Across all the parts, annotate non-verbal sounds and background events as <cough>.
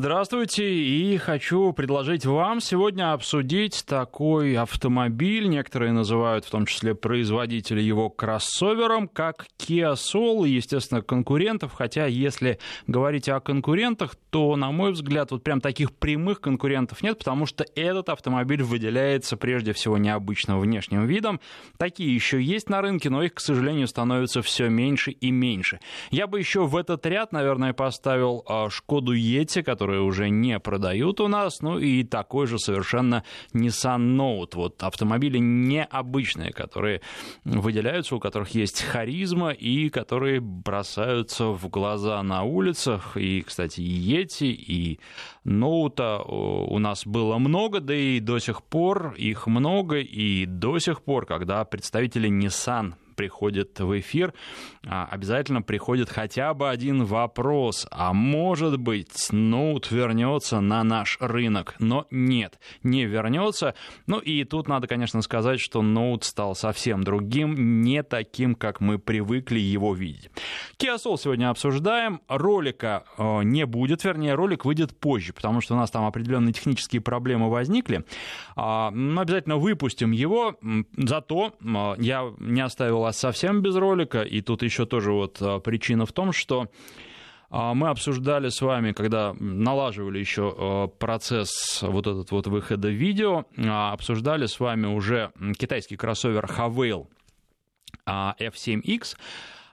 Здравствуйте, и хочу предложить вам сегодня обсудить такой автомобиль, некоторые называют в том числе производители его кроссовером, как Kia Soul, и, естественно, конкурентов, хотя если говорить о конкурентах, то, на мой взгляд, вот прям таких прямых конкурентов нет, потому что этот автомобиль выделяется прежде всего необычным внешним видом. Такие еще есть на рынке, но их, к сожалению, становится все меньше и меньше. Я бы еще в этот ряд, наверное, поставил а, Шкоду Yeti, которые уже не продают у нас, ну и такой же совершенно Nissan Note. Вот автомобили необычные, которые выделяются, у которых есть харизма и которые бросаются в глаза на улицах. И, кстати, и Yeti, и Ноута у нас было много, да и до сих пор их много, и до сих пор, когда представители Nissan приходит в эфир, а, обязательно приходит хотя бы один вопрос. А может быть, ноут вернется на наш рынок? Но нет, не вернется. Ну и тут надо, конечно, сказать, что ноут стал совсем другим, не таким, как мы привыкли его видеть. Soul сегодня обсуждаем. Ролика э, не будет, вернее, ролик выйдет позже, потому что у нас там определенные технические проблемы возникли. А, мы обязательно выпустим его, зато э, я не оставил вас совсем без ролика, и тут еще тоже вот а, причина в том, что а, мы обсуждали с вами, когда налаживали еще а, процесс вот этот вот выхода видео, обсуждали с вами уже китайский кроссовер Havail F7X,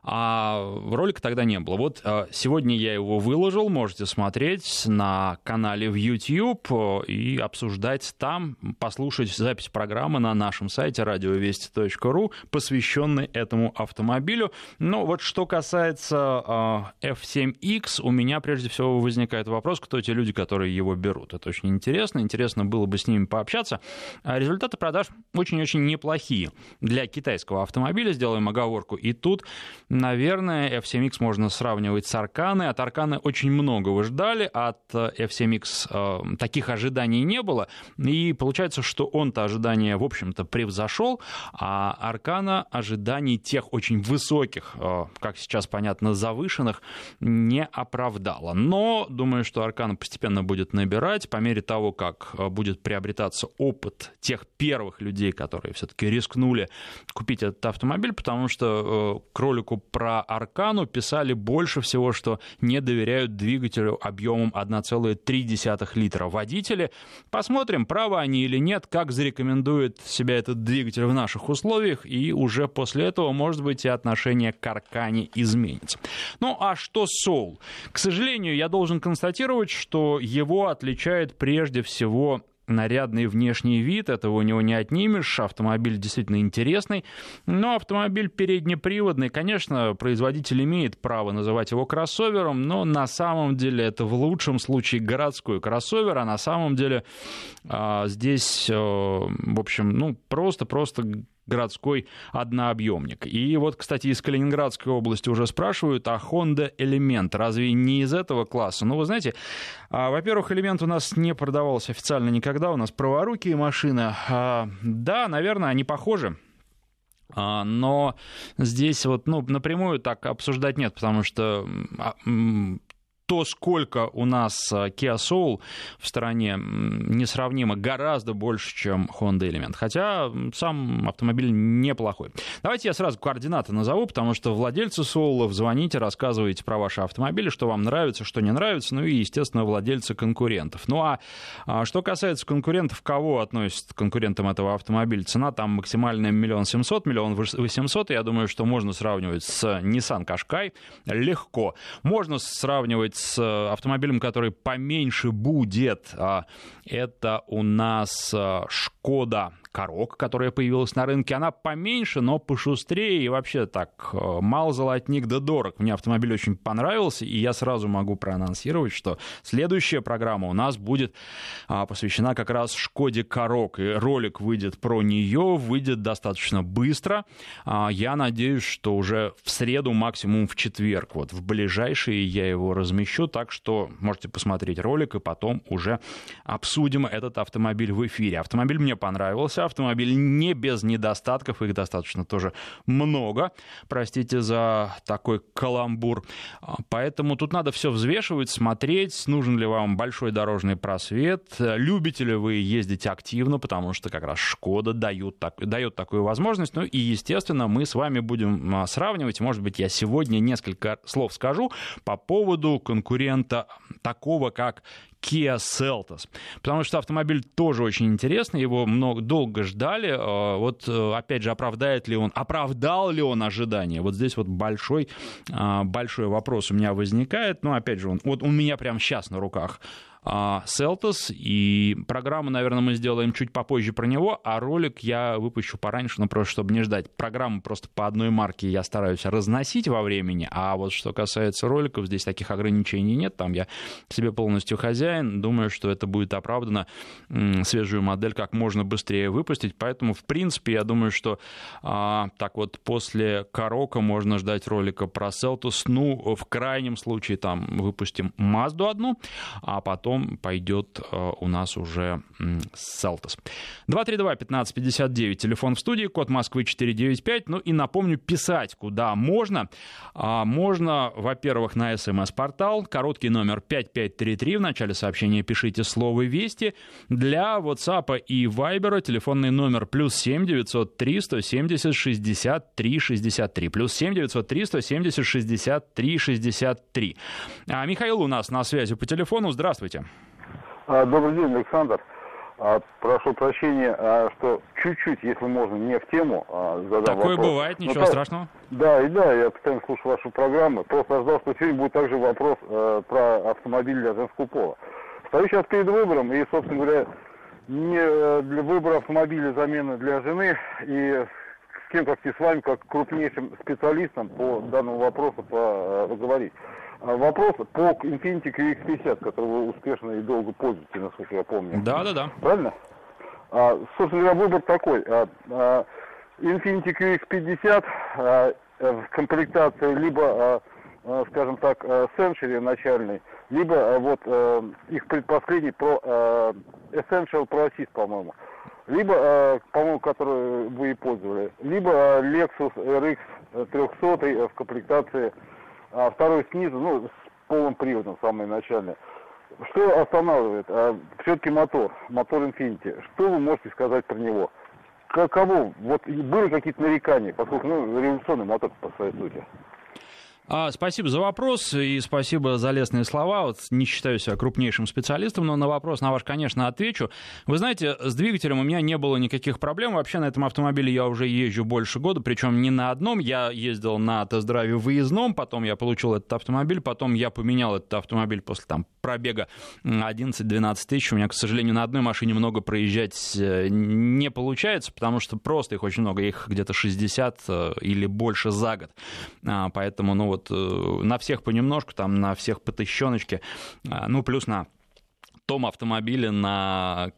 а ролика тогда не было. Вот а, сегодня я его выложил, можете смотреть на канале в YouTube э, и обсуждать там, послушать запись программы на нашем сайте радиовести.ру, посвященной этому автомобилю. Но вот что касается а, F7X, у меня прежде всего возникает вопрос, кто те люди, которые его берут. Это очень интересно, интересно было бы с ними пообщаться. А результаты продаж очень-очень неплохие для китайского автомобиля, сделаем оговорку. И тут наверное, F7X можно сравнивать с Арканой. От Арканы очень много вы ждали, от э, F7X э, таких ожиданий не было. И получается, что он-то ожидания, в общем-то, превзошел, а Аркана ожиданий тех очень высоких, э, как сейчас понятно, завышенных, не оправдала. Но думаю, что Аркана постепенно будет набирать по мере того, как будет приобретаться опыт тех первых людей, которые все-таки рискнули купить этот автомобиль, потому что к ролику про Аркану писали больше всего, что не доверяют двигателю объемом 1,3 литра. Водители, посмотрим, правы они или нет, как зарекомендует себя этот двигатель в наших условиях, и уже после этого, может быть, и отношение к Аркане изменится. Ну а что Soul? К сожалению, я должен констатировать, что его отличает прежде всего нарядный внешний вид, этого у него не отнимешь, автомобиль действительно интересный, но автомобиль переднеприводный, конечно, производитель имеет право называть его кроссовером, но на самом деле это в лучшем случае городской кроссовер, а на самом деле а, здесь, а, в общем, ну, просто-просто городской однообъемник. И вот, кстати, из Калининградской области уже спрашивают, а Honda Element разве не из этого класса? Ну, вы знаете, а, во-первых, Элемент у нас не продавался официально никогда, у нас праворукие машины. А, да, наверное, они похожи. А, но здесь вот, ну, напрямую так обсуждать нет, потому что то, сколько у нас э, Kia Soul в стране несравнимо гораздо больше, чем Honda Element. Хотя сам автомобиль неплохой. Давайте я сразу координаты назову, потому что владельцы Soul звоните, рассказывайте про ваши автомобили, что вам нравится, что не нравится, ну и, естественно, владельцы конкурентов. Ну а, а что касается конкурентов, кого относят к конкурентам этого автомобиля? Цена там максимальная миллион семьсот, миллион восемьсот. Я думаю, что можно сравнивать с Nissan Qashqai легко. Можно сравнивать с э, автомобилем, который поменьше будет. А, это у нас э, Шкода Корок, которая появилась на рынке, она поменьше, но пошустрее и вообще так э, мало золотник да дорог. Мне автомобиль очень понравился, и я сразу могу проанонсировать, что следующая программа у нас будет а, посвящена как раз Шкоде Корок, и ролик выйдет про нее, выйдет достаточно быстро. А, я надеюсь, что уже в среду, максимум в четверг, вот в ближайшие я его размещу, так что можете посмотреть ролик и потом уже обсудим этот автомобиль в эфире. Автомобиль мне понравился, автомобиль не без недостатков, их достаточно тоже много, простите за такой каламбур. А, поэтому тут надо все взвешивать, смотреть, нужен ли вам большой дорожный просвет, любите ли вы ездить активно, потому что как раз Шкода дает, так, дает такую возможность. Ну и, естественно, мы с вами будем а, сравнивать. Может быть, я сегодня несколько слов скажу по поводу конкурента такого, как Kia Seltos. Потому что автомобиль тоже очень интересный, его много, долго ждали. А, вот, э, опять же, оправдает ли он, оправдал ли он ожидания? Вот здесь вот большой, а, большой вопрос у меня возникает. Но, опять же, он, вот у меня прямо сейчас на руках Селтос, и программу, наверное, мы сделаем чуть попозже про него, а ролик я выпущу пораньше, ну, просто чтобы не ждать. Программу просто по одной марке я стараюсь разносить во времени, а вот что касается роликов, здесь таких ограничений нет, там я себе полностью хозяин, думаю, что это будет оправдано свежую модель как можно быстрее выпустить, поэтому, в принципе, я думаю, что а, так вот после Карока можно ждать ролика про Селтос, ну, в крайнем случае там выпустим Мазду одну, а потом пойдет э, у нас уже Селтос. 232-1559, телефон в студии, код Москвы 495. Ну и напомню, писать куда можно. А, можно, во-первых, на смс-портал, короткий номер 5533, в начале сообщения пишите слово «Вести». Для WhatsApp и Viber телефонный номер плюс 7 903 170 63 63. Плюс 7 903 170 63 63. А Михаил у нас на связи по телефону. Здравствуйте. А, добрый день, Александр. А, прошу прощения, а, что чуть-чуть, если можно, не в тему задам Такое вопрос. бывает, ну, ничего Но, страшного. Да, и да, я постоянно слушаю вашу программу. Просто ожидал, что сегодня будет также вопрос э, про автомобиль для женского пола. Стою сейчас перед выбором, и, собственно говоря, не э, для выбора автомобиля замены для жены, и с кем, как не с вами, как крупнейшим специалистом по данному вопросу поговорить. А вопрос по Infiniti QX50, который вы успешно и долго пользуетесь, насколько я помню. Да, да, да. Правильно? А, собственно выбор такой. А, а, Infiniti QX50 а, в комплектации либо, а, а, скажем так, а, Century начальный, либо а, вот а, их предпоследний про а, Essential Pro Assist, по-моему. Либо, а, по-моему, который вы и пользовали, либо а, Lexus RX 300 в комплектации а второй снизу, ну, с полным приводом, самое начальное. Что останавливает? А, все-таки мотор, мотор Infiniti. Что вы можете сказать про него? Каково? Вот были какие-то нарекания, поскольку, ну, революционный мотор по своей сути. А, спасибо за вопрос и спасибо за лестные слова. Вот не считаю себя крупнейшим специалистом, но на вопрос на ваш, конечно, отвечу. Вы знаете, с двигателем у меня не было никаких проблем. Вообще на этом автомобиле я уже езжу больше года, причем не на одном. Я ездил на тест-драйве выездном, потом я получил этот автомобиль, потом я поменял этот автомобиль после там пробега 11-12 тысяч. У меня, к сожалению, на одной машине много проезжать э, не получается, потому что просто их очень много, их где-то 60 э, или больше за год. А, поэтому, ну вот э, на всех понемножку, там на всех по тысячоночке, а, ну плюс на том автомобиле, на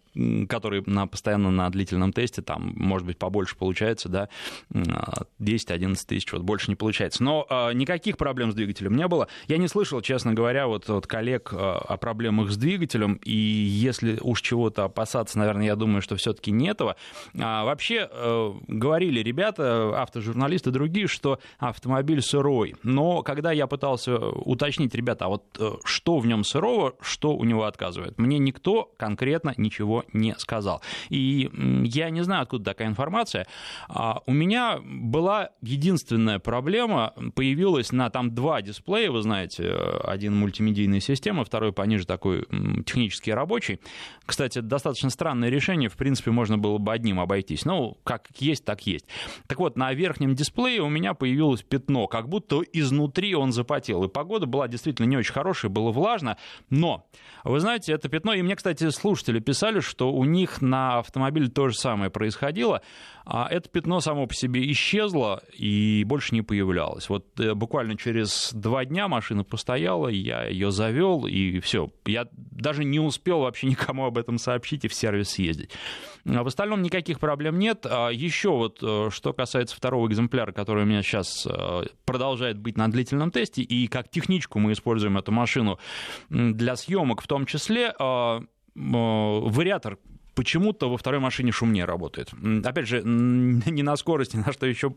который на, постоянно на длительном тесте, там, может быть, побольше получается, да, 10-11 тысяч, вот больше не получается. Но э, никаких проблем с двигателем не было. Я не слышал, честно говоря, вот, вот коллег э, о проблемах с двигателем, и если уж чего-то опасаться, наверное, я думаю, что все-таки не этого. А, вообще, э, говорили ребята, автожурналисты другие, что автомобиль сырой. Но когда я пытался уточнить, ребята, а вот э, что в нем сырого, что у него отказывает, мне никто конкретно ничего не сказал. И я не знаю, откуда такая информация. А у меня была единственная проблема, появилась на там два дисплея, вы знаете, один мультимедийная система, второй пониже такой технически рабочий. Кстати, достаточно странное решение, в принципе, можно было бы одним обойтись. Ну, как есть, так есть. Так вот, на верхнем дисплее у меня появилось пятно, как будто изнутри он запотел. И погода была действительно не очень хорошая, было влажно. Но, вы знаете, это пятно, и мне, кстати, слушатели писали, что что у них на автомобиле то же самое происходило. А это пятно само по себе исчезло и больше не появлялось. Вот э, буквально через два дня машина постояла, я ее завел, и все. Я даже не успел вообще никому об этом сообщить и в сервис съездить. А в остальном никаких проблем нет. А еще вот, э, что касается второго экземпляра, который у меня сейчас э, продолжает быть на длительном тесте, и как техничку мы используем эту машину для съемок в том числе, вариатор почему-то во второй машине шумнее работает. Опять же, ни <laughs> на скорость, ни на что еще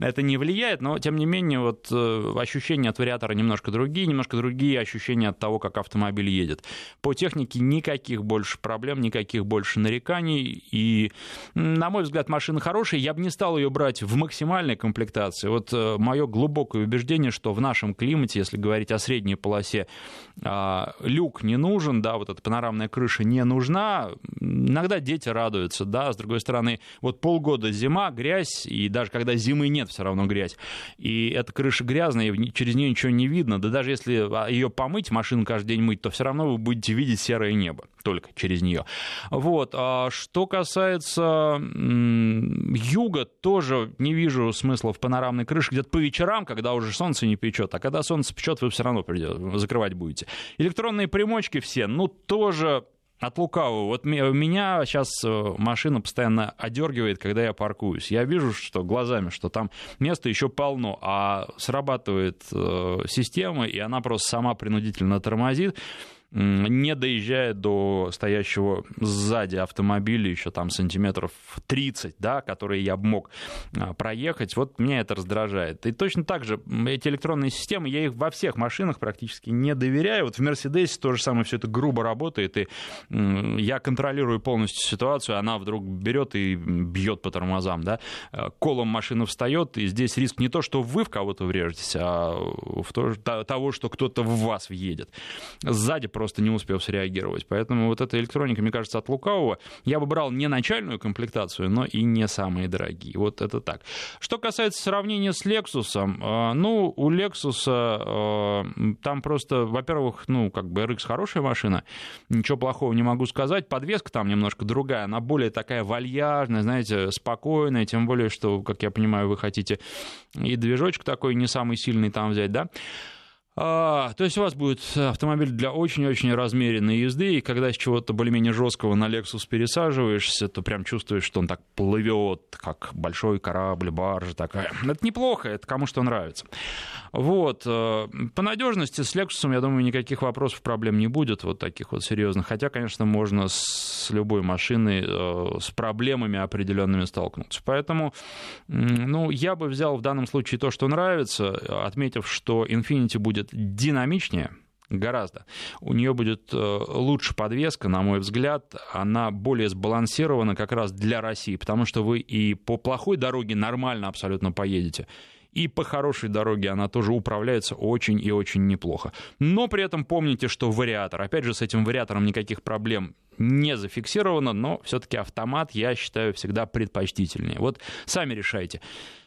это не влияет, но тем не менее вот э, ощущения от вариатора немножко другие, немножко другие ощущения от того, как автомобиль едет. По технике никаких больше проблем, никаких больше нареканий, и, на мой взгляд, машина хорошая, я бы не стал ее брать в максимальной комплектации. Вот э, мое глубокое убеждение, что в нашем климате, если говорить о средней полосе, а, люк не нужен, да, вот эта панорамная крыша не нужна, иногда дети радуются, да, с другой стороны, вот полгода зима, грязь, и даже когда зимы нет, все равно грязь, и эта крыша грязная, и через нее ничего не видно, да даже если а, ее помыть, машину каждый день мыть, то все равно вы будете видеть серое небо только через нее. Вот. А что касается юга, тоже не вижу смысла в панорамной крыше где-то по вечерам, когда уже солнце не печет, а когда солнце печет, вы все равно закрывать будете. Электронные примочки все, ну, тоже от лукавого. Вот меня сейчас э, машина постоянно одергивает, когда я паркуюсь. Я вижу, что глазами, что там места еще полно, а срабатывает э, система, и она просто сама принудительно тормозит не доезжая до стоящего сзади автомобиля еще там сантиметров 30, да, которые я мог а, проехать, вот меня это раздражает. И точно так же эти электронные системы, я их во всех машинах практически не доверяю. Вот в Мерседесе то же самое все это грубо работает, и я контролирую полностью ситуацию, она вдруг берет и бьет по тормозам, да, э, колом машина встает, и здесь риск не то, что вы в кого-то врежетесь, а в то, того, что кто-то в вас въедет. Сзади просто просто не успел среагировать. Поэтому вот эта электроника, мне кажется, от лукавого. Я бы брал не начальную комплектацию, но и не самые дорогие. Вот это так. Что касается сравнения с Lexus, э, ну, у Lexus э, там просто, во-первых, ну, как бы RX хорошая машина, ничего плохого не могу сказать. Подвеска там немножко другая, она более такая вальяжная, знаете, спокойная, тем более, что, как я понимаю, вы хотите и движочек такой не самый сильный там взять, да? А, то есть у вас будет автомобиль для очень-очень размеренной езды, и когда с чего-то более-менее жесткого на Lexus пересаживаешься, то прям чувствуешь, что он так плывет, как большой корабль, баржа такая. Это неплохо, это кому что нравится. Вот. Э, по надежности с Lexus, я думаю, никаких вопросов, проблем не будет, вот таких вот серьезных. Хотя, конечно, можно с любой машиной э, с проблемами определенными столкнуться. Поэтому, ну, я бы взял в данном случае то, что нравится, отметив, что Infinity будет будет динамичнее, гораздо. У нее будет э, лучше подвеска, на мой взгляд, она более сбалансирована как раз для России, потому что вы и по плохой дороге нормально абсолютно поедете, и по хорошей дороге она тоже управляется очень и очень неплохо. Но при этом помните, что вариатор, опять же, с этим вариатором никаких проблем не зафиксировано, но все-таки автомат, я считаю, всегда предпочтительнее. Вот сами решайте.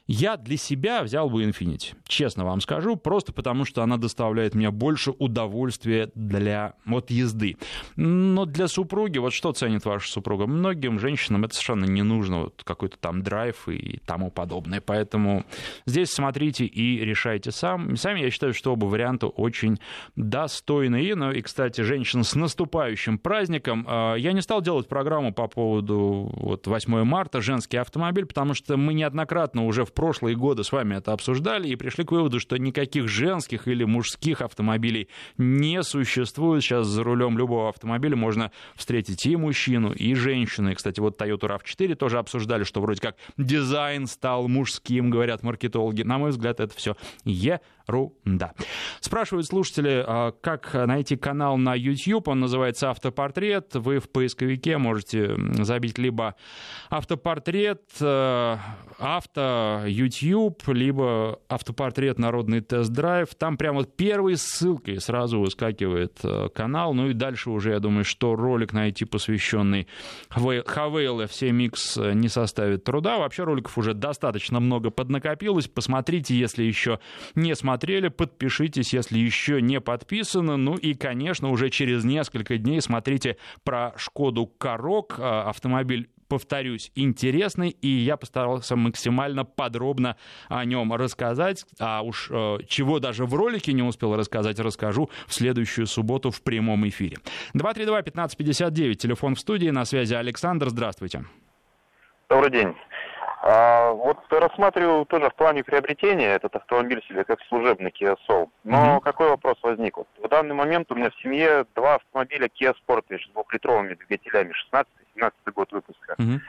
Я для себя взял бы Infinity, честно вам скажу, просто потому что она доставляет мне больше удовольствия для вот езды. Но для супруги, вот что ценит ваша супруга? Многим женщинам это совершенно не нужно, вот какой-то там драйв и тому подобное. Поэтому здесь смотрите и решайте сам. Сами я считаю, что оба варианта очень достойные. Ну и, кстати, женщин с наступающим праздником. А, я не стал делать программу по поводу вот 8 марта, женский автомобиль, потому что мы неоднократно уже в прошлые годы с вами это обсуждали и пришли к выводу, что никаких женских или мужских автомобилей не существует. Сейчас за рулем любого автомобиля можно встретить и мужчину, и женщину. И, кстати, вот Toyota RAV4 тоже обсуждали, что вроде как дизайн стал мужским, говорят маркетологи. На мой взгляд, это все ерунда. Спрашивают слушатели, а, как найти канал на YouTube. Он называется «Автопортрет». Вы в поисковике можете забить либо «Автопортрет», э, «Авто», YouTube, либо автопортрет «Народный тест-драйв». Там прямо вот первой ссылкой сразу выскакивает э, канал. Ну и дальше уже, я думаю, что ролик найти, посвященный Havail FC-Mix, не составит труда. Вообще роликов уже достаточно много поднакопилось. Посмотрите, если еще не смотрели, подпишитесь, если еще не подписаны. Ну и, конечно, уже через несколько дней смотрите про Шкоду Корок, автомобиль повторюсь, интересный, и я постарался максимально подробно о нем рассказать. А уж э, чего даже в ролике не успел рассказать, расскажу в следующую субботу в прямом эфире. 232-1559, телефон в студии, на связи Александр, здравствуйте. Добрый день. А, вот рассматриваю тоже в плане приобретения этот автомобиль себе как служебный Kia Soul. Но mm-hmm. какой вопрос возник? Вот в данный момент у меня в семье два автомобиля Kia Sportage с двухлитровыми двигателями, 16-17 год выпуска. Mm-hmm.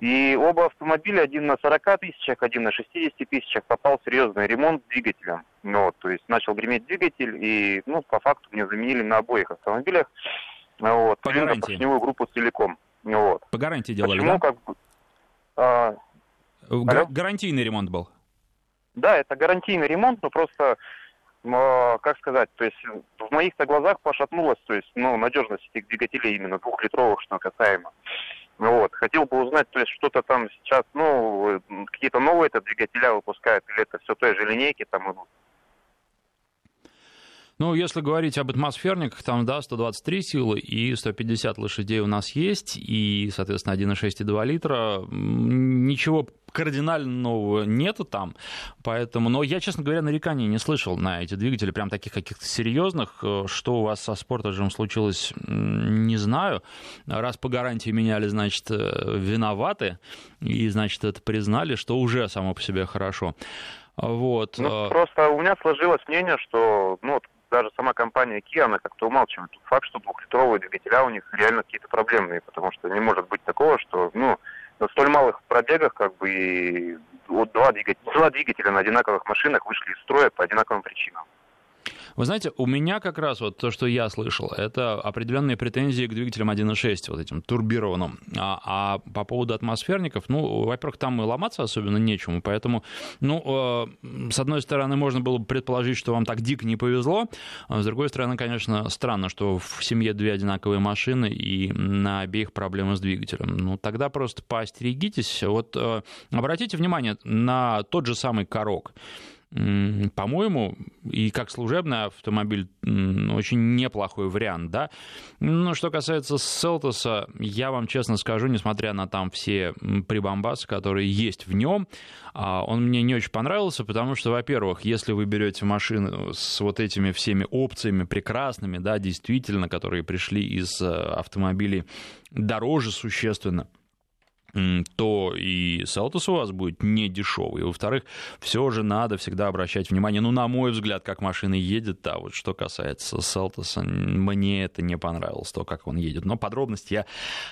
И оба автомобиля, один на 40 тысячах, один на 60 тысячах, попал в серьезный ремонт двигателя. Ну, вот, то есть начал греметь двигатель, и, ну, по факту мне заменили на обоих автомобилях. Вот, по гарантии? поршневую группу целиком. Вот. По гарантии делали, Почему, да? как бы, а, Гар- гарантийный ремонт был? Да, это гарантийный ремонт, но просто, э, как сказать, то есть в моих-то глазах пошатнулась, то есть, ну, надежность этих двигателей именно двухлитровых, что касаемо. Вот. Хотел бы узнать, то есть что-то там сейчас, ну, какие-то новые это двигателя выпускают, или это все той же линейки там идут? Ну, если говорить об атмосферниках, там, да, 123 силы и 150 лошадей у нас есть, и, соответственно, 1,6 и 2 литра. Ничего кардинально нового нету там, поэтому, но я, честно говоря, нареканий не слышал на эти двигатели, прям таких каких-то серьезных, что у вас со спортажем случилось, не знаю, раз по гарантии меняли, значит, виноваты, и, значит, это признали, что уже само по себе хорошо. Вот. Ну, просто у меня сложилось мнение, что, ну, даже сама компания Kia, она как-то умалчивает тот факт, что двухлитровые двигателя у них реально какие-то проблемные, потому что не может быть такого, что, ну, на столь малых пробегах, как бы, и вот два двигателя, два двигателя на одинаковых машинах вышли из строя по одинаковым причинам. Вы знаете, у меня как раз вот то, что я слышал, это определенные претензии к двигателям 1.6, вот этим турбированным. А, а по поводу атмосферников, ну, во-первых, там и ломаться особенно нечему, поэтому, ну, э, с одной стороны, можно было бы предположить, что вам так дико не повезло, а с другой стороны, конечно, странно, что в семье две одинаковые машины и на обеих проблемы с двигателем. Ну, тогда просто поостерегитесь. Вот э, обратите внимание на тот же самый корок по-моему, и как служебный автомобиль очень неплохой вариант, да. Но что касается Селтоса, я вам честно скажу, несмотря на там все прибамбасы, которые есть в нем, а, он мне не очень понравился, потому что, во-первых, если вы берете машину с вот этими всеми опциями прекрасными, да, действительно, которые пришли из э, автомобилей дороже существенно, то и Селтос у вас будет не дешевый. Во-вторых, все же надо всегда обращать внимание, ну, на мой взгляд, как машина едет, а вот что касается Селтоса, мне это не понравилось, то, как он едет. Но подробности я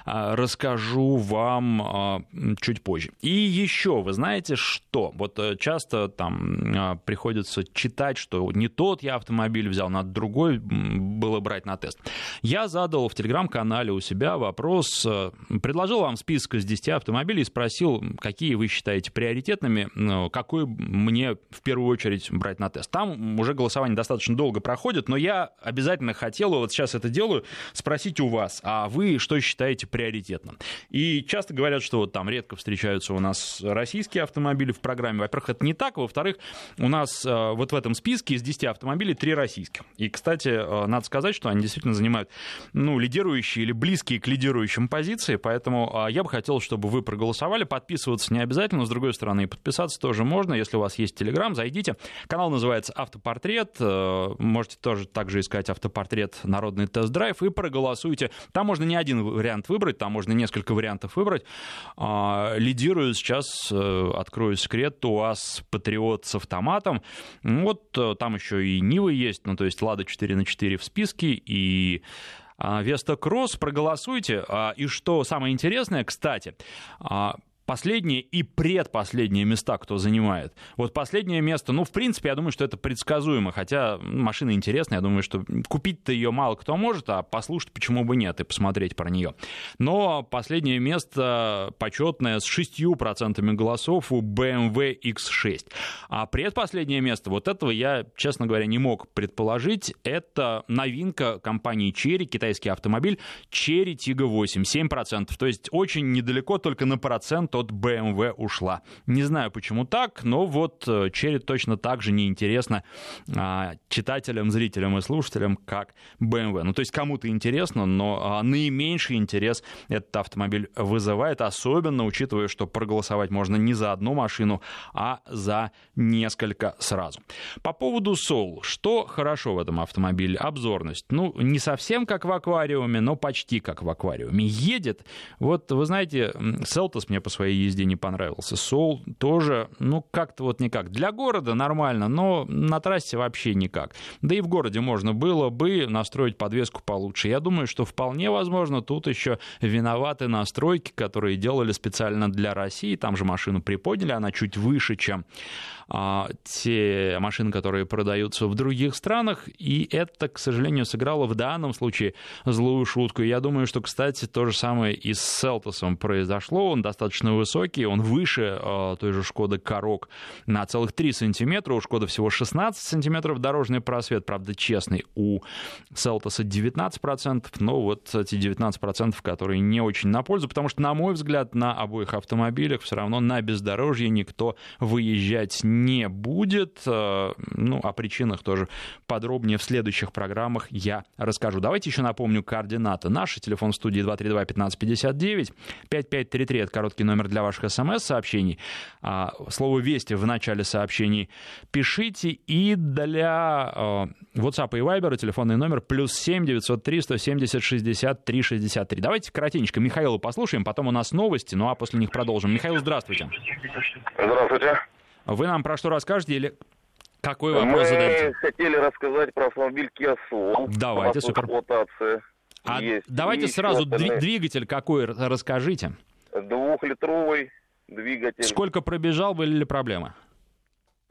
а, расскажу вам а, чуть позже. И еще, вы знаете, что? Вот э, часто там а, приходится читать, что не тот я автомобиль взял, надо другой было брать на тест. Я задал в телеграм-канале у себя вопрос, э, предложил вам список из 10 автомобилей и спросил, какие вы считаете приоритетными, ну, какой мне в первую очередь брать на тест. Там уже голосование достаточно долго проходит, но я обязательно хотел, вот сейчас это делаю, спросить у вас, а вы что считаете приоритетным? И часто говорят, что вот там редко встречаются у нас российские автомобили в программе. Во-первых, это не так, во-вторых, у нас э, вот в этом списке из 10 автомобилей 3 российских. И, кстати, э, надо сказать, что они действительно занимают ну, лидирующие или близкие к лидирующим позиции, поэтому э, я бы хотел, чтобы чтобы вы проголосовали. Подписываться не обязательно, с другой стороны, подписаться тоже можно. Если у вас есть Телеграм, зайдите. Канал называется «Автопортрет». Э, можете тоже также искать «Автопортрет. Народный тест-драйв» и проголосуйте. Там можно не один вариант выбрать, там можно несколько вариантов выбрать. А, лидирую сейчас, э, открою секрет, у вас «Патриот» с автоматом. Вот э, там еще и Нивы есть, ну то есть «Лада 4 на 4 в списке, и Веста Кросс, проголосуйте. А, и что самое интересное, кстати, а, последние и предпоследние места кто занимает. Вот последнее место, ну, в принципе, я думаю, что это предсказуемо, хотя машина интересная, я думаю, что купить-то ее мало кто может, а послушать почему бы нет и посмотреть про нее. Но последнее место почетное с 6% голосов у BMW X6. А предпоследнее место, вот этого я, честно говоря, не мог предположить, это новинка компании Cherry, китайский автомобиль, Cherry Tiggo 8, 7%, то есть очень недалеко, только на процент от BMW ушла. Не знаю, почему так, но вот э, Черри точно так же неинтересно а, читателям, зрителям и слушателям, как BMW. Ну, то есть кому-то интересно, но а, наименьший интерес этот автомобиль вызывает, особенно учитывая, что проголосовать можно не за одну машину, а за несколько сразу. По поводу Soul. Что хорошо в этом автомобиле? Обзорность. Ну, не совсем как в аквариуме, но почти как в аквариуме. Едет, вот вы знаете, Селтос мне по своей своей езде не понравился. Soul тоже, ну, как-то вот никак. Для города нормально, но на трассе вообще никак. Да и в городе можно было бы настроить подвеску получше. Я думаю, что вполне возможно тут еще виноваты настройки, которые делали специально для России. Там же машину приподняли, она чуть выше, чем а, те машины, которые продаются в других странах, и это, к сожалению, сыграло в данном случае злую шутку. Я думаю, что, кстати, то же самое и с Селтосом произошло. Он достаточно высокий, он выше э, той же Шкоды Корок на целых 3 сантиметра. У Шкоды всего 16 сантиметров дорожный просвет, правда, честный. У Селтоса 19%, но вот эти 19%, которые не очень на пользу, потому что, на мой взгляд, на обоих автомобилях все равно на бездорожье никто выезжать не будет. Э, ну, о причинах тоже подробнее в следующих программах я расскажу. Давайте еще напомню координаты. Наши телефон в студии 232-1559, 5533 — это короткий номер для ваших смс-сообщений. А, слово «Вести» в начале сообщений пишите. И для э, WhatsApp и Viber телефонный номер плюс 7 903 170 63 63. Давайте коротенько Михаила послушаем, потом у нас новости, ну а после них продолжим. Михаил, здравствуйте. Здравствуйте. Вы нам про что расскажете или какой вопрос Мы задаете? хотели рассказать про автомобиль Kia Soul. Давайте, супер. А есть. давайте И сразу остальные. двигатель какой расскажите. Двухлитровый двигатель. Сколько пробежал, были ли проблемы?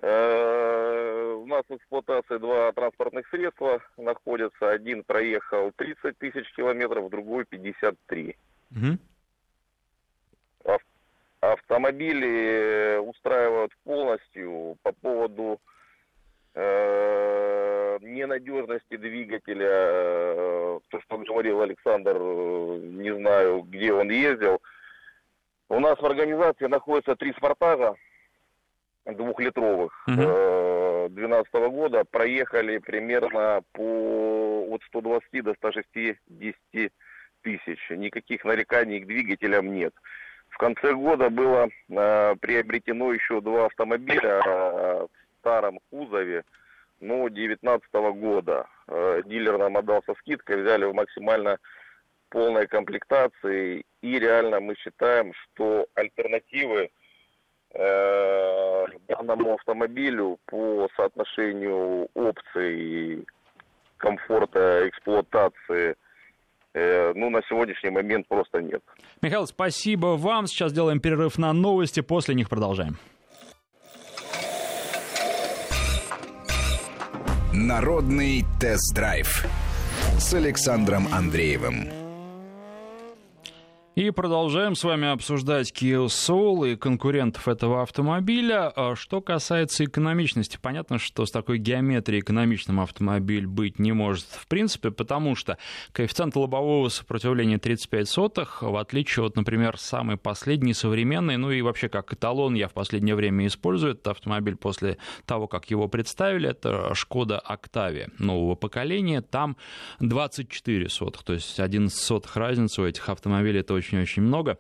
Э, У нас в эксплуатации два транспортных средства находятся. Один проехал 30 тысяч километров, другой 53. Мгм. Автомобили устраивают полностью по поводу э, ненадежности двигателя. э, то, что говорил Александр, э, не знаю, где он ездил. У нас в организации находится три «Спартага» двухлитровых 12 года. Проехали примерно по от 120 до 160 тысяч. Никаких нареканий к двигателям нет. В конце года было э, приобретено еще два автомобиля э, в старом кузове, но 19 года. Э, дилер нам отдал со скидкой, взяли в максимально полной комплектации. И реально мы считаем, что альтернативы э, данному автомобилю по соотношению опций комфорта эксплуатации э, ну, на сегодняшний момент просто нет. Михаил, спасибо вам. Сейчас делаем перерыв на новости, после них продолжаем. Народный тест-драйв с Александром Андреевым. И продолжаем с вами обсуждать Kia Soul и конкурентов этого автомобиля. А Что касается экономичности, понятно, что с такой геометрией экономичным автомобиль быть не может в принципе, потому что коэффициент лобового сопротивления 35 сотых, в отличие от, например, самый последний современный, ну и вообще как эталон я в последнее время использую этот автомобиль после того, как его представили, это Шкода Octavia нового поколения, там 24 сотых, то есть 11 сотых разницы у этих автомобилей, это очень-очень много.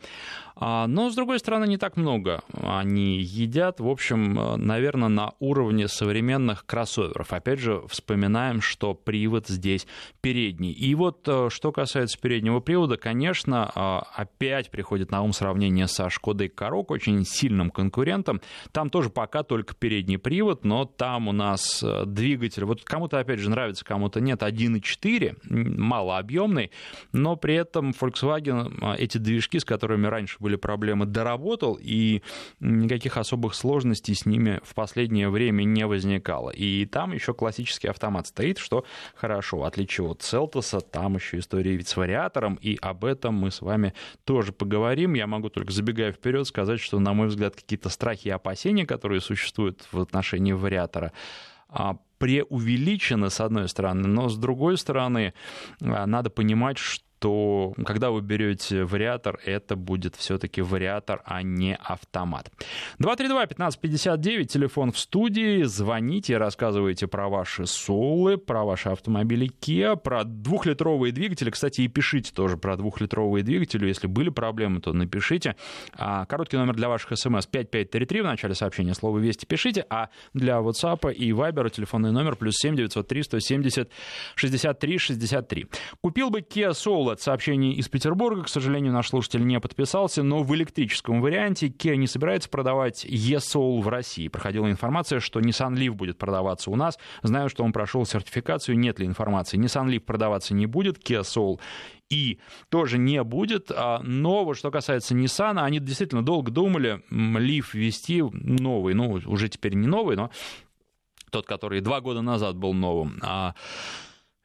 А, Но, с другой стороны, не так много они едят. В общем, наверное, на уровне современных кроссоверов. Опять же, вспоминаем, что привод здесь передний. И вот, э, что касается переднего привода, конечно, э, опять приходит на ум сравнение со Шкодой Корок, очень сильным конкурентом. Там тоже пока только передний привод, но там у нас э, двигатель, вот кому-то, опять же, нравится, кому-то нет, 1.4, малообъемный, но при этом Volkswagen эти движки, с которыми раньше были проблемы, доработал, и никаких особых сложностей с ними в последнее время не возникало. И там еще классический автомат стоит, что хорошо, в отличие от Селтоса, там еще история ведь с вариатором, и об этом мы с вами тоже поговорим. Я могу только забегая вперед сказать, что, на мой взгляд, какие-то страхи и опасения, которые существуют в отношении вариатора, а, преувеличены, с одной стороны, но с другой стороны, а, надо понимать, что то когда вы берете вариатор, это будет все-таки вариатор, а не автомат. 232-1559, телефон в студии. Звоните, рассказывайте про ваши Соулы, про ваши автомобили Kia, про двухлитровые двигатели. Кстати, и пишите тоже про двухлитровые двигатели. Если были проблемы, то напишите. А, короткий номер для ваших смс 5533 в начале сообщения. Слово «Вести» пишите. А для WhatsApp и Viber телефонный номер плюс 7 903 170 63 63. Купил бы Kia Soul. Это сообщение из Петербурга. К сожалению, наш слушатель не подписался, но в электрическом варианте Kia не собирается продавать e-Soul в России. Проходила информация, что Nissan Leaf будет продаваться у нас. Знаю, что он прошел сертификацию, нет ли информации. Nissan Leaf продаваться не будет, Kia Soul и тоже не будет. А, но вот что касается Nissan, они действительно долго думали Leaf ввести новый, ну, уже теперь не новый, но тот, который два года назад был новым.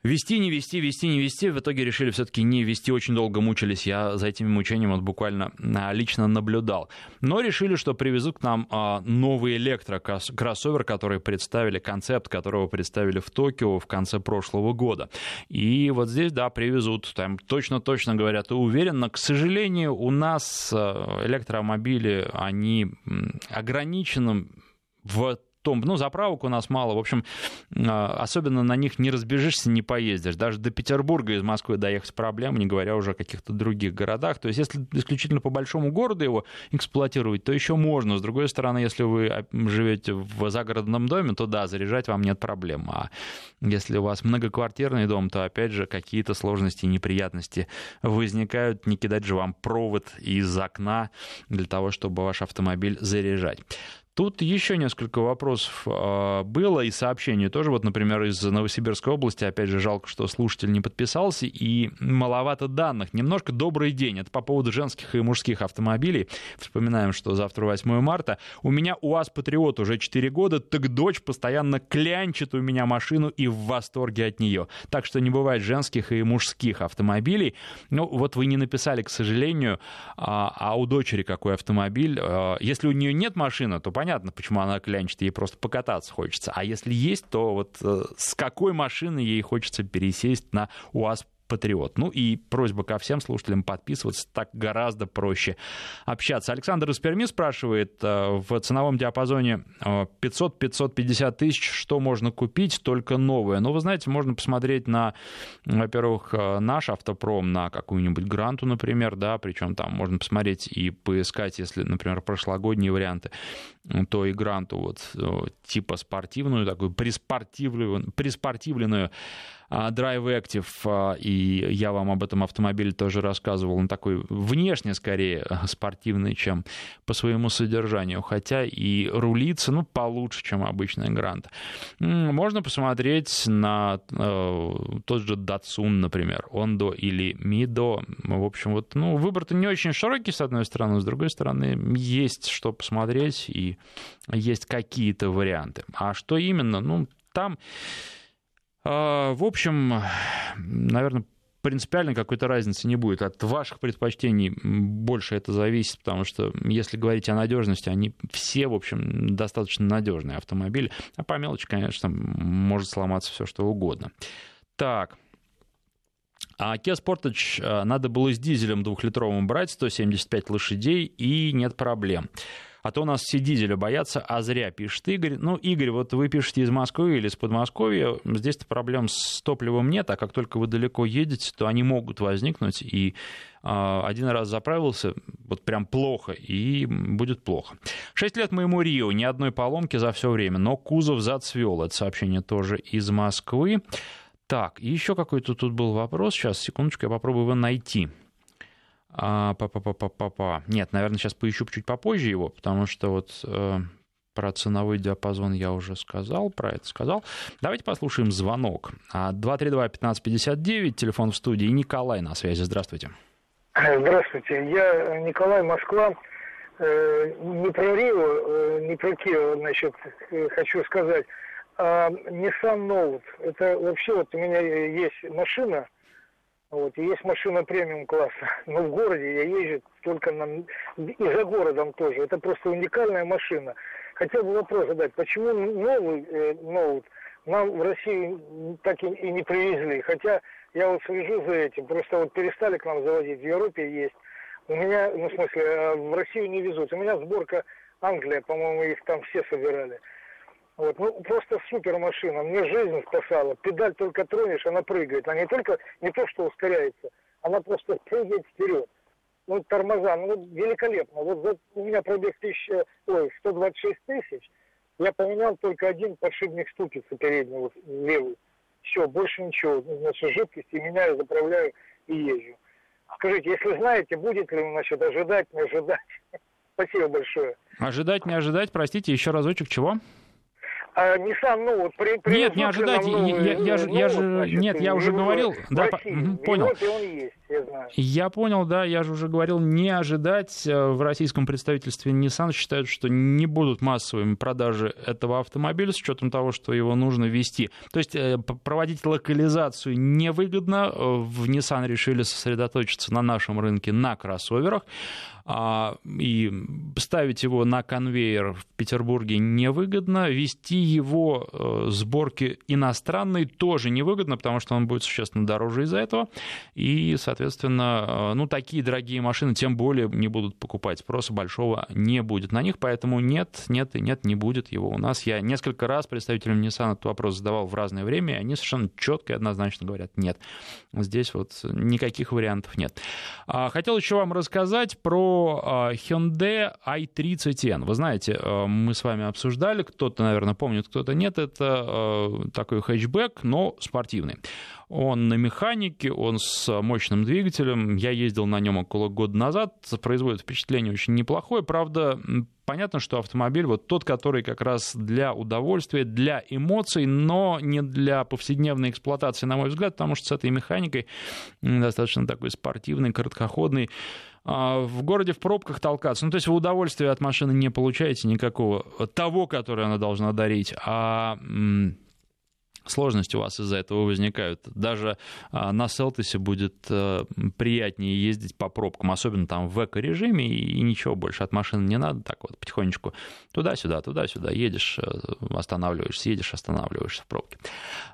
Вести, не вести, вести, не вести. В итоге решили все-таки не вести. Очень долго мучились. Я за этими мучениями вот буквально а, лично наблюдал. Но решили, что привезут к нам а, новый электрокроссовер, который представили, концепт которого представили в Токио в конце прошлого года. И вот здесь, да, привезут. Там точно-точно говорят и уверенно. К сожалению, у нас а, электромобили, они ограничены в том, ну, заправок у нас мало, в общем, а, особенно на них не разбежишься, не поездишь. Даже до Петербурга из Москвы доехать проблема, не говоря уже о каких-то других городах. То есть, если исключительно по большому городу его эксплуатировать, то еще можно. С другой стороны, если вы а, живете в загородном доме, то да, заряжать вам нет проблем. А если у вас многоквартирный дом, то опять же какие-то сложности и неприятности возникают. Не кидать же вам провод из окна для того, чтобы ваш автомобиль заряжать. Тут еще несколько вопросов а, было и сообщений тоже. Вот, например, из Новосибирской области, опять же, жалко, что слушатель не подписался, и маловато данных. Немножко добрый день. Это по поводу женских и мужских автомобилей. Вспоминаем, что завтра 8 марта. У меня УАЗ Патриот уже 4 года, так дочь постоянно клянчит у меня машину и в восторге от нее. Так что не бывает женских и мужских автомобилей. Ну, вот вы не написали, к сожалению, а, а у дочери какой автомобиль. А, если у нее нет машины, то понятно, понятно, почему она клянчит, ей просто покататься хочется. А если есть, то вот э, с какой машины ей хочется пересесть на УАЗ Патриот. Ну и просьба ко всем слушателям подписываться, так гораздо проще общаться. Александр из Перми спрашивает, э, в ценовом диапазоне 500-550 э, тысяч, что можно купить, только новое? Ну, вы знаете, можно посмотреть на, во-первых, э, наш автопром, на какую-нибудь гранту, например, да, причем там можно посмотреть и поискать, если, например, прошлогодние варианты, то и гранту вот типа спортивную, такую приспортивленную, приспортивленную Drive Active, а, и я вам об этом автомобиле тоже рассказывал, он такой внешне скорее спортивный, чем по своему содержанию, хотя и рулится, ну, получше, чем обычный Грант. Можно посмотреть на э, тот же Datsun, например, Ондо или Мидо. В общем, вот, ну, выбор-то не очень широкий, с одной стороны, с другой стороны, есть что посмотреть и есть какие-то варианты. А что именно? Ну, там а, в общем, наверное, принципиально какой-то разницы не будет. От ваших предпочтений больше это зависит, потому что если говорить о надежности, они все, в общем, достаточно надежные автомобили. А по мелочи, конечно, может сломаться все что угодно. Так. А Kia Sportage а, надо было с дизелем двухлитровым брать, 175 лошадей, и нет проблем. А то у нас все дизеля боятся, а зря, пишет Игорь. Ну, Игорь, вот вы пишете из Москвы или из Подмосковья, здесь-то проблем с топливом нет, а как только вы далеко едете, то они могут возникнуть, и э, один раз заправился, вот прям плохо, и будет плохо. Шесть лет моему Рио, ни одной поломки за все время, но кузов зацвел. Это сообщение тоже из Москвы. Так, еще какой-то тут был вопрос. Сейчас, секундочку, я попробую его найти. А, па -па -па -па -па -па. Нет, наверное, сейчас поищу чуть попозже его, потому что вот э, про ценовой диапазон я уже сказал, про это сказал. Давайте послушаем звонок. 232-1559, телефон в студии. Николай на связи. Здравствуйте. Здравствуйте. Я Николай, Москва. Э, не про Рио, э, не про Кио, значит, э, хочу сказать. А Nissan Note. Это вообще вот у меня есть машина, вот, и есть машина премиум класса, но в городе я езжу только на... и за городом тоже. Это просто уникальная машина. Хотел бы вопрос задать, почему новый э, ноут нам в России так и, и не привезли? Хотя я вот слежу за этим, просто вот перестали к нам заводить, в Европе есть. У меня, ну в смысле, э, в Россию не везут. У меня сборка Англия, по-моему, их там все собирали. Вот, ну, просто супер машина. Мне жизнь спасала. Педаль только тронешь, она прыгает. Она не только, не то, что ускоряется, она просто <laughs> прыгает вперед. Ну, тормоза, ну, великолепно. Вот за, у меня пробег тысяча, ой, 126 тысяч. Я поменял только один подшипник ступицы переднего, левый. Все, больше ничего. Значит, жидкости меняю, заправляю и езжу. Скажите, если знаете, будет ли, значит, ожидать, не ожидать? <laughs> Спасибо большое. Ожидать, не ожидать, простите, еще разочек чего? А Nissan Note при, при Нет, не ожидайте, я, я, я, же, я же, значит, нет, я уже говорил, да, по, понял. он есть, я знаю. Я понял, да, я же уже говорил, не ожидать э, в российском представительстве Nissan считают, что не будут массовыми продажи этого автомобиля с учетом того, что его нужно вести. То есть э, проводить локализацию невыгодно, э, в Nissan решили сосредоточиться на нашем рынке на кроссоверах. А, и ставить его на конвейер в Петербурге невыгодно, вести его э, сборки иностранной тоже невыгодно, потому что он будет существенно дороже из-за этого, и, соответственно, э, ну, такие дорогие машины тем более не будут покупать, спроса большого не будет на них, поэтому нет, нет и нет, не будет его у нас. Я несколько раз представителям Nissan этот вопрос задавал в разное время, и они совершенно четко и однозначно говорят, нет, здесь вот никаких вариантов нет. А, хотел еще вам рассказать про а, Hyundai i30N. Вы знаете, а, мы с вами обсуждали, кто-то, наверное, помнит, кто-то нет, это а, такой хэтчбэк, но спортивный. Он на механике, он с мощным двигателем. Я ездил на нем около года назад. Производит впечатление очень неплохое. Правда, понятно, что автомобиль вот тот, который как раз для удовольствия, для эмоций, но не для повседневной эксплуатации, на мой взгляд, потому что с этой механикой достаточно такой спортивный, короткоходный, в городе в пробках толкаться. Ну, то есть вы удовольствия от машины не получаете никакого, того, которое она должна дарить, а сложности у вас из-за этого возникают. Даже а, на Селтосе будет а, приятнее ездить по пробкам, особенно там в эко-режиме, и ничего больше от машины не надо, так вот потихонечку туда-сюда, туда-сюда, едешь, э, останавливаешься, едешь, останавливаешься в пробке.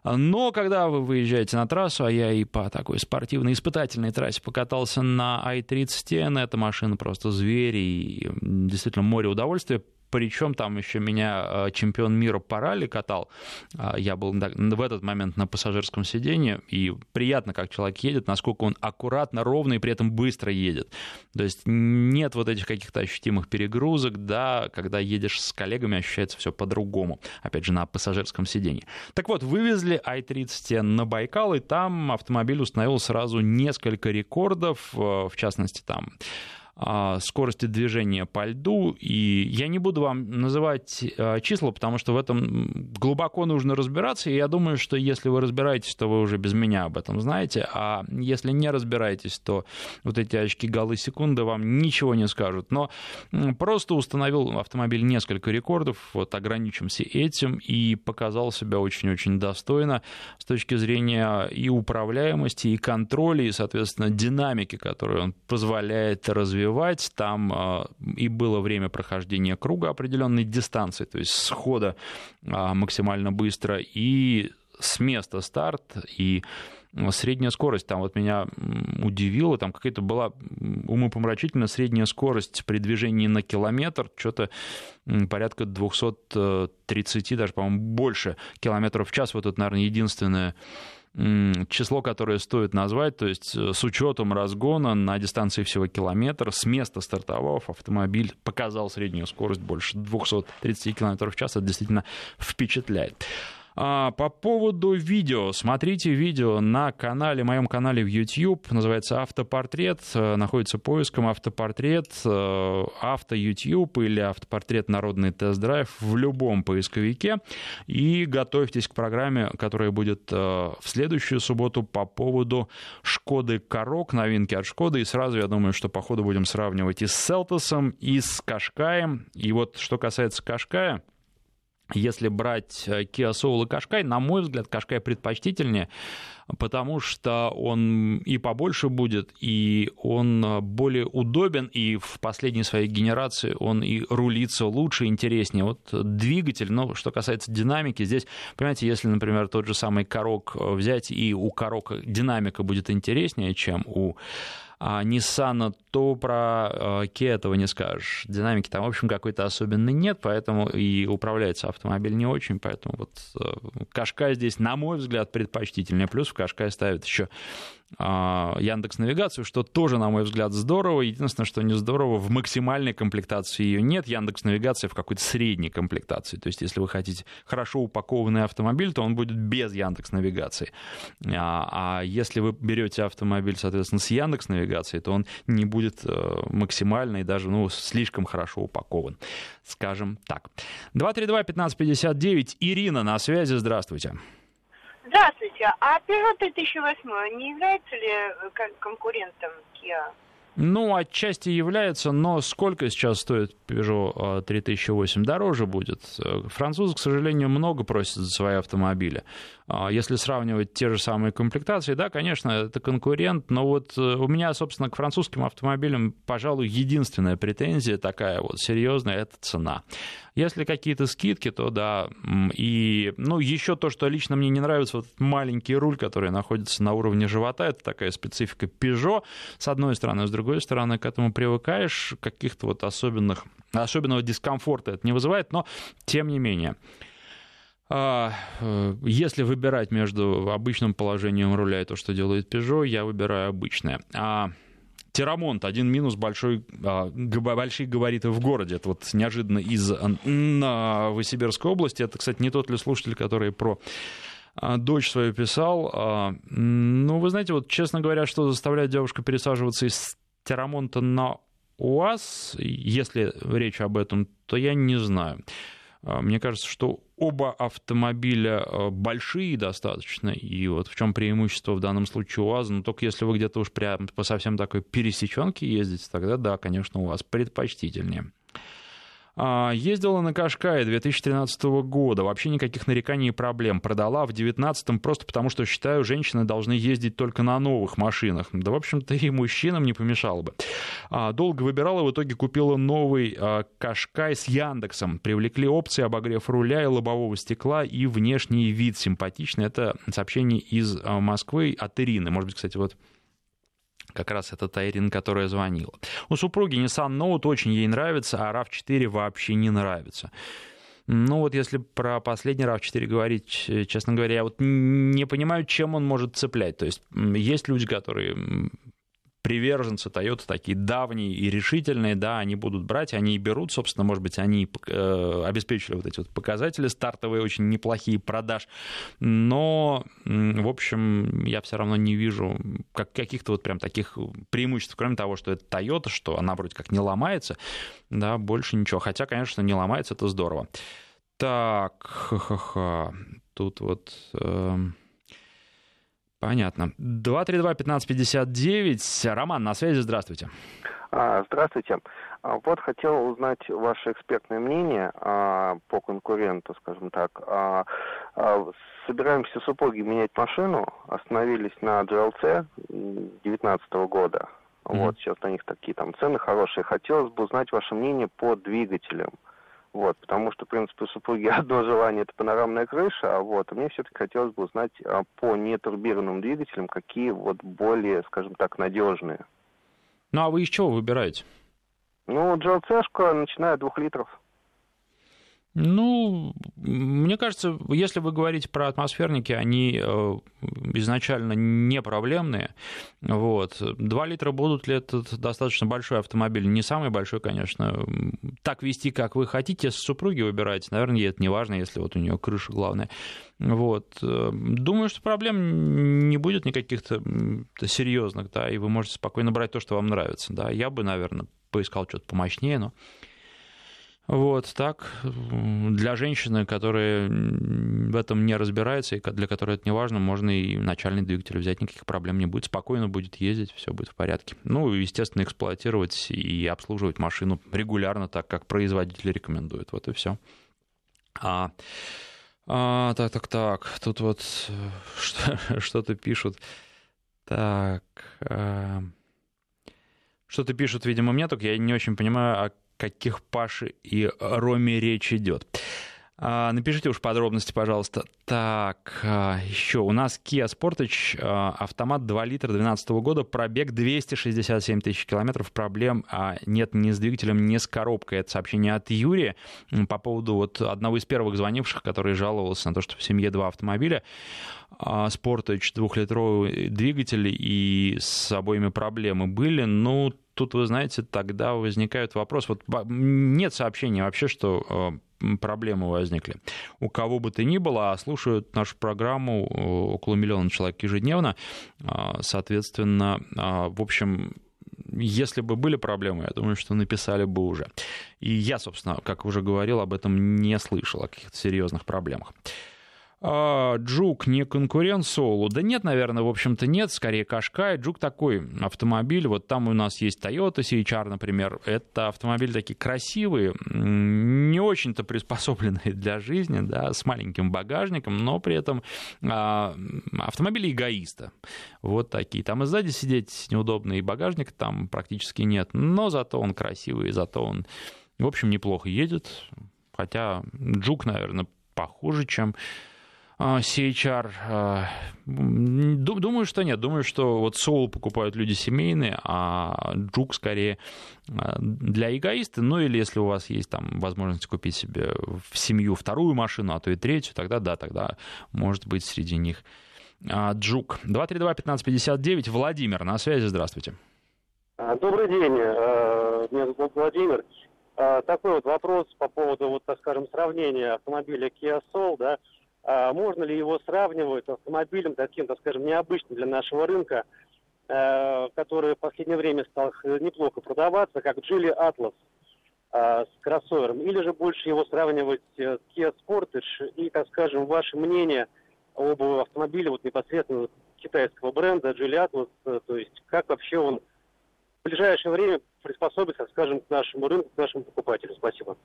Но когда вы выезжаете на трассу, а я и по такой спортивной испытательной трассе покатался на i30N, эта машина просто зверь, и действительно море удовольствия, причем там еще меня э, чемпион мира по ралли катал. А, я был в этот момент на пассажирском сиденье, и приятно, как человек едет, насколько он аккуратно, ровно и при этом быстро едет. То есть нет вот этих каких-то ощутимых перегрузок, да, когда едешь с коллегами, ощущается все по-другому. Опять же, на пассажирском сиденье. Так вот, вывезли i30 на Байкал, и там автомобиль установил сразу несколько рекордов, э, в частности, там а, скорости движения по льду. И я не буду вам называть а, числа, потому что в этом глубоко нужно разбираться. И я думаю, что если вы разбираетесь, то вы уже без меня об этом знаете. А если не разбираетесь, то вот эти очки голы секунды вам ничего не скажут. Но просто установил автомобиль несколько рекордов, вот ограничимся этим, и показал себя очень-очень достойно с точки зрения и управляемости, и контроля, и, соответственно, динамики, которую он позволяет развивать развивать. Там а, и было время прохождения круга определенной дистанции, то есть схода а, максимально быстро, и с места старт, и средняя скорость там вот меня удивила, там какая-то была умопомрачительная средняя скорость при движении на километр, что-то порядка 230, даже, по-моему, больше километров в час. Вот это, наверное, единственное число, которое стоит назвать, то есть э, с учетом разгона на дистанции всего километр, с места стартовав, автомобиль показал среднюю скорость больше 230 км в час, это действительно впечатляет. А, по поводу видео. Смотрите видео на канале, моем канале в YouTube. Называется «Автопортрет». Э, находится поиском «Автопортрет», э, «Авто YouTube» или «Автопортрет. Народный тест-драйв» в любом поисковике. И готовьтесь к программе, которая будет э, в следующую субботу по поводу «Шкоды Корок», новинки от «Шкоды». И сразу, я думаю, что по ходу будем сравнивать и с «Селтосом», и с «Кашкаем». И вот что касается «Кашкая», если брать э, Kia Soul и Qashqai, на мой взгляд, Qashqai предпочтительнее, потому что он и побольше будет, и он э, более удобен, и в последней своей генерации он и рулится лучше, интереснее. Вот двигатель, но что касается динамики, здесь, понимаете, если, например, тот же самый Корок взять, и у Корока динамика будет интереснее, чем у Nissan, то про э, Kia этого не скажешь. Динамики там, в общем, какой-то особенной нет, поэтому и управляется автомобиль не очень, поэтому вот э, Кашкай здесь, на мой взгляд, предпочтительнее. Плюс в Кашкай ставят еще а, Яндекс Навигацию, что тоже, на мой взгляд, здорово. Единственное, что не здорово, в максимальной комплектации ее нет. Яндекс Навигация в какой-то средней комплектации. То есть, если вы хотите хорошо упакованный автомобиль, то он будет без Яндекс Навигации. А, а если вы берете автомобиль, соответственно, с Яндекс Навигацией, то он не будет э, максимально и даже ну, слишком хорошо упакован. Скажем так. 232-1559. Ирина на связи. Здравствуйте. Здравствуйте. А Peugeot 3008 не является ли э, конкурентом Kia? Ну, отчасти является, но сколько сейчас стоит Peugeot 3008? Э, Дороже будет. Э, французы, к сожалению, много просят за свои автомобили. А, если сравнивать те же самые комплектации, да, конечно, это конкурент, но вот э, у меня, собственно, к французским автомобилям, пожалуй, единственная претензия такая вот серьезная, это цена. Если какие-то скидки, то да. И, ну, еще то, что лично мне не нравится, вот маленький руль, который находится на уровне живота, это такая специфика Peugeot, с одной стороны, с другой стороны, к этому привыкаешь, каких-то вот особенных, особенного дискомфорта это не вызывает, но тем не менее. А, э, если выбирать между обычным положением руля и то, что делает Peugeot, я выбираю обычное. А Терамонт, один минус, большой, а, большие габариты в городе. Это вот неожиданно из Новосибирской области. Это, кстати, не тот ли слушатель, который про а, дочь свою писал. Ну, вы знаете, вот, честно говоря, что заставляет девушку пересаживаться из Терамонта на УАЗ, если речь об этом, то я не знаю. А, мне кажется, что оба автомобиля а, большие достаточно, и вот в чем преимущество в данном случае УАЗа, но только если вы где-то уж прям по совсем такой пересеченке ездите, тогда да, конечно, у вас предпочтительнее. А, ездила на Кашкае 2013 года, вообще никаких нареканий и проблем. Продала в 2019 просто потому, что считаю, женщины должны ездить только на новых машинах. Да, в общем-то, и мужчинам не помешало бы. А, долго выбирала, в итоге купила новый а, Кашкай с Яндексом. Привлекли опции обогрев руля и лобового стекла и внешний вид симпатичный. Это сообщение из Москвы от Ирины. Может быть, кстати, вот как раз это та Ирина, которая звонила. У супруги Nissan Note очень ей нравится, а RAV4 вообще не нравится. Ну вот если про последний RAV4 говорить, честно говоря, я вот не понимаю, чем он может цеплять. То есть есть люди, которые приверженцы Toyota такие давние и решительные, да, они будут брать, они и берут, собственно, может быть, они э, обеспечили вот эти вот показатели стартовые, очень неплохие продаж, но, в общем, я все равно не вижу как, каких-то вот прям таких преимуществ, кроме того, что это Toyota, что она вроде как не ломается, да, больше ничего, хотя, конечно, не ломается, это здорово. Так, ха-ха-ха, тут вот... Э... Понятно. 232-1559. Роман, на связи, здравствуйте. А, здравствуйте. А, вот хотел узнать ваше экспертное мнение а, по конкуренту, скажем так. Собираемся супруги менять машину, остановились на GLC 2019 года. Mm-hmm. Вот, сейчас на них такие там цены хорошие. Хотелось бы узнать ваше мнение по двигателям. Вот, потому что, в принципе, у супруги <laughs> одно желание – это панорамная крыша, а вот, мне все-таки хотелось бы узнать а, по нетурбированным двигателям, какие вот более, скажем так, надежные. Ну, а вы из чего выбираете? Ну, GLC-шка, начиная от двух литров. Ну, мне кажется, если вы говорите про атмосферники, они э, изначально не проблемные. Вот. 2 литра будут ли этот достаточно большой автомобиль? Не самый большой, конечно. Так вести, как вы хотите, с супруги выбираете. Наверное, ей это не важно, если вот у нее крыша главная. Вот. Думаю, что проблем не будет никаких-то серьезных, да, и вы можете спокойно брать то, что вам нравится. Да. Я бы, наверное, поискал что-то помощнее, но вот так, для женщины, которая в этом не разбирается и для которой это не важно, можно и начальный двигатель взять, никаких проблем не будет, спокойно будет ездить, все будет в порядке. Ну, естественно, эксплуатировать и обслуживать машину регулярно, так как производитель рекомендует. Вот и все. А, а, так, так, так, тут вот <laughs> что-то пишут. Так, а, что-то пишут, видимо, мне, только я не очень понимаю, а каких Паше и Роме речь идет. А, напишите уж подробности, пожалуйста. Так, а, еще у нас Kia Sportage, а, автомат 2 литра 2012 года, пробег 267 тысяч километров, проблем нет ни с двигателем, ни с коробкой. Это сообщение от Юрия по поводу вот одного из первых звонивших, который жаловался на то, что в семье два автомобиля. Sportage двухлитровый двигатель и с обоими проблемы были. Ну, тут, вы знаете, тогда возникает вопрос. Вот нет сообщения вообще, что проблемы возникли. У кого бы то ни было, а слушают нашу программу э, около миллиона человек ежедневно, а, соответственно, в общем, если бы были проблемы, я думаю, что написали бы уже. И я, собственно, как уже говорил, об этом не слышал, о каких-то серьезных проблемах. А, Джук не конкурент Соулу? Да нет, наверное, в общем-то нет, скорее Кашкай. Джук такой автомобиль, вот там у нас есть Toyota CHR, например. Это автомобили такие красивые, не очень-то приспособленные <laughs> для жизни, да, с маленьким багажником, но при этом а, автомобили эгоиста. Вот такие. Там и сзади сидеть неудобно, и багажника там практически нет, но зато он красивый, зато он, в общем, неплохо едет. Хотя Джук, наверное, похуже, чем CHR. А, думаю, что нет. Думаю, что вот Soul покупают люди семейные, а Juke скорее а, для эгоиста. Ну или если у вас есть там возможность купить себе в семью вторую машину, а то и третью, тогда да, тогда может быть среди них Джук. 232-1559. Владимир, на связи, здравствуйте. Добрый день, э, меня зовут Владимир. Такой вот вопрос по поводу, вот, так скажем, сравнения автомобиля Kia Soul, да, а можно ли его сравнивать с автомобилем таким, так скажем, необычным для нашего рынка, э, который в последнее время стал неплохо продаваться, как Atlas э, с кроссовером, или же больше его сравнивать э, с Kia Sportage, и, так скажем, ваше мнение об автомобиле вот непосредственно китайского бренда Geely Atlas, то есть как вообще он в ближайшее время приспособится, скажем, к нашему рынку, к нашему покупателю. Спасибо.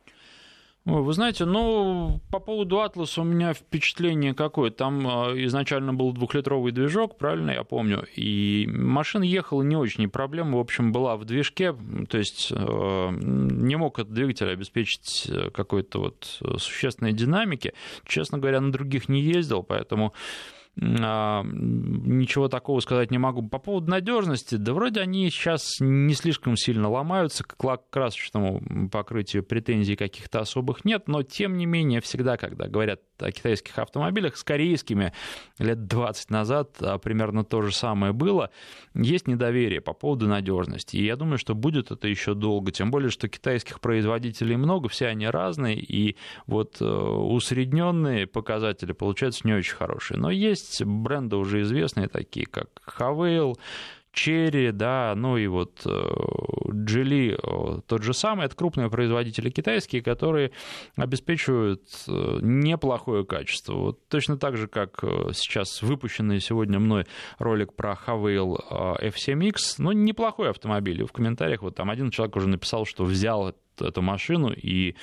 Вы знаете, ну, по поводу Атласа у меня впечатление какое. Там а, изначально был двухлитровый движок, правильно я помню, и машина ехала не очень, и проблема, в общем, была в движке, то есть э, не мог этот двигатель обеспечить э, какой-то вот э, существенной динамики. Честно говоря, на других не ездил, поэтому а, ничего такого сказать не могу. По поводу надежности, да вроде они сейчас не слишком сильно ломаются, к красочному покрытию претензий каких-то особых нет, но тем не менее всегда, когда говорят о китайских автомобилях, с корейскими лет 20 назад а, примерно то же самое было, есть недоверие по поводу надежности. И я думаю, что будет это еще долго, тем более, что китайских производителей много, все они разные, и вот э, усредненные показатели получаются не очень хорошие. Но есть есть бренды уже известные, такие как Хавейл, Черри, да, ну и вот Джили э, тот же самый, это крупные производители китайские, которые обеспечивают э, неплохое качество. Вот точно так же, как э, сейчас выпущенный сегодня мной ролик про Havail F7X, ну, неплохой автомобиль. И в комментариях вот там один человек уже написал, что взял эту машину и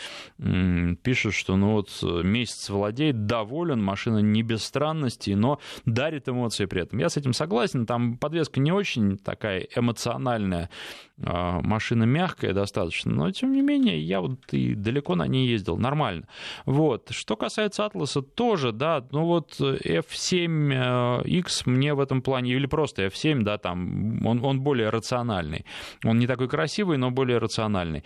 пишет, что ну вот месяц владеет, доволен, машина не без странностей, но дарит эмоции при этом. Я с этим согласен, там подвеска не очень такая эмоциональная, машина мягкая достаточно, но тем не менее я вот и далеко на ней ездил, нормально. Вот. Что касается Атласа, тоже, да, ну вот F7X э, мне в этом плане, или просто F7, да, там, он, он более рациональный. Он не такой красивый, но более рациональный.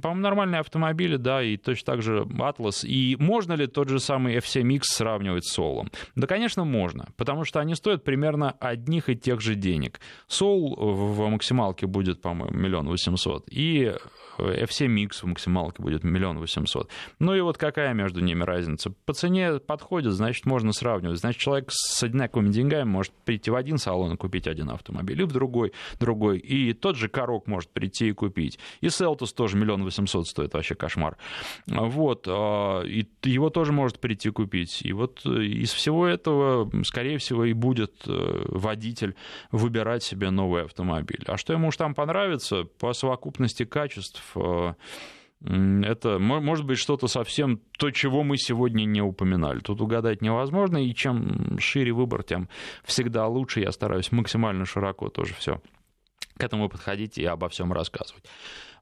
По-моему, нормальные автомобили, да, и точно так же Atlas. И можно ли тот же самый F7X сравнивать с Soul? Да, конечно, можно, потому что они стоят примерно одних и тех же денег. Soul в максималке будет, по-моему, миллион восемьсот, и F7X в максималке будет миллион восемьсот. Ну и вот какая между ними разница? По цене подходит, значит, можно сравнивать. Значит, человек с одинаковыми деньгами может прийти в один салон и купить один автомобиль, и в другой, другой. И тот же Корок может прийти и купить. И Селтус тоже миллион восемьсот стоит, вообще кошмар. Вот, а, и его тоже может прийти купить. И вот э, из всего этого, скорее всего, и будет э, водитель выбирать себе новый автомобиль. А что ему уж там понравится, по совокупности качеств, э, это может быть что-то совсем то, чего мы сегодня не упоминали. Тут угадать невозможно, и чем шире выбор, тем всегда лучше. Я стараюсь максимально широко тоже все к этому подходить и обо всем рассказывать.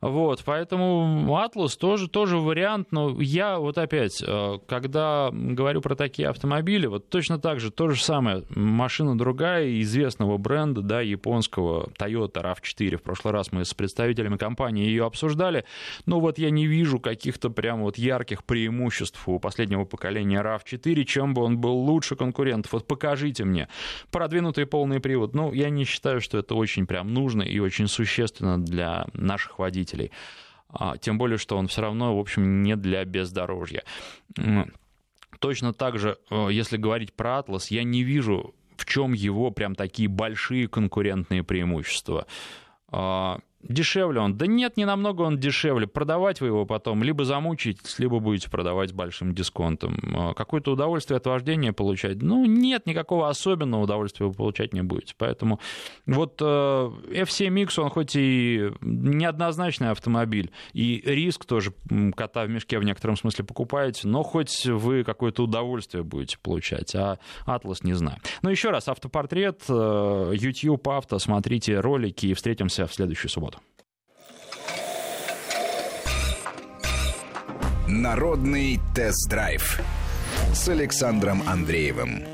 Вот, поэтому Атлас тоже, тоже вариант, но я вот опять, э, когда говорю про такие автомобили, вот точно так же, то же самое, машина другая, известного бренда, да, японского, Toyota RAV4, в прошлый раз мы с представителями компании ее обсуждали, но вот я не вижу каких-то прям вот ярких преимуществ у последнего поколения RAV4, чем бы он был лучше конкурентов. Вот покажите мне. Продвинутый полный привод. Ну, я не считаю, что это очень прям нужно и очень существенно для наших водителей водителей. А, тем более, что он все равно, в общем, не для бездорожья. Точно так же, э, если говорить про Атлас, я не вижу, в чем его прям такие большие конкурентные преимущества. Дешевле он? Да нет, не намного он дешевле. Продавать вы его потом либо замучаетесь, либо будете продавать с большим дисконтом. А какое-то удовольствие от вождения получать? Ну, нет, никакого особенного удовольствия вы получать не будете. Поэтому вот э, F7X, он хоть и неоднозначный автомобиль, и риск тоже кота в мешке в некотором смысле покупаете, но хоть вы какое-то удовольствие будете получать, а Atlas не знаю. Но еще раз, автопортрет, э, YouTube авто, смотрите ролики и встретимся в следующую субботу. Народный тест-драйв с Александром Андреевым.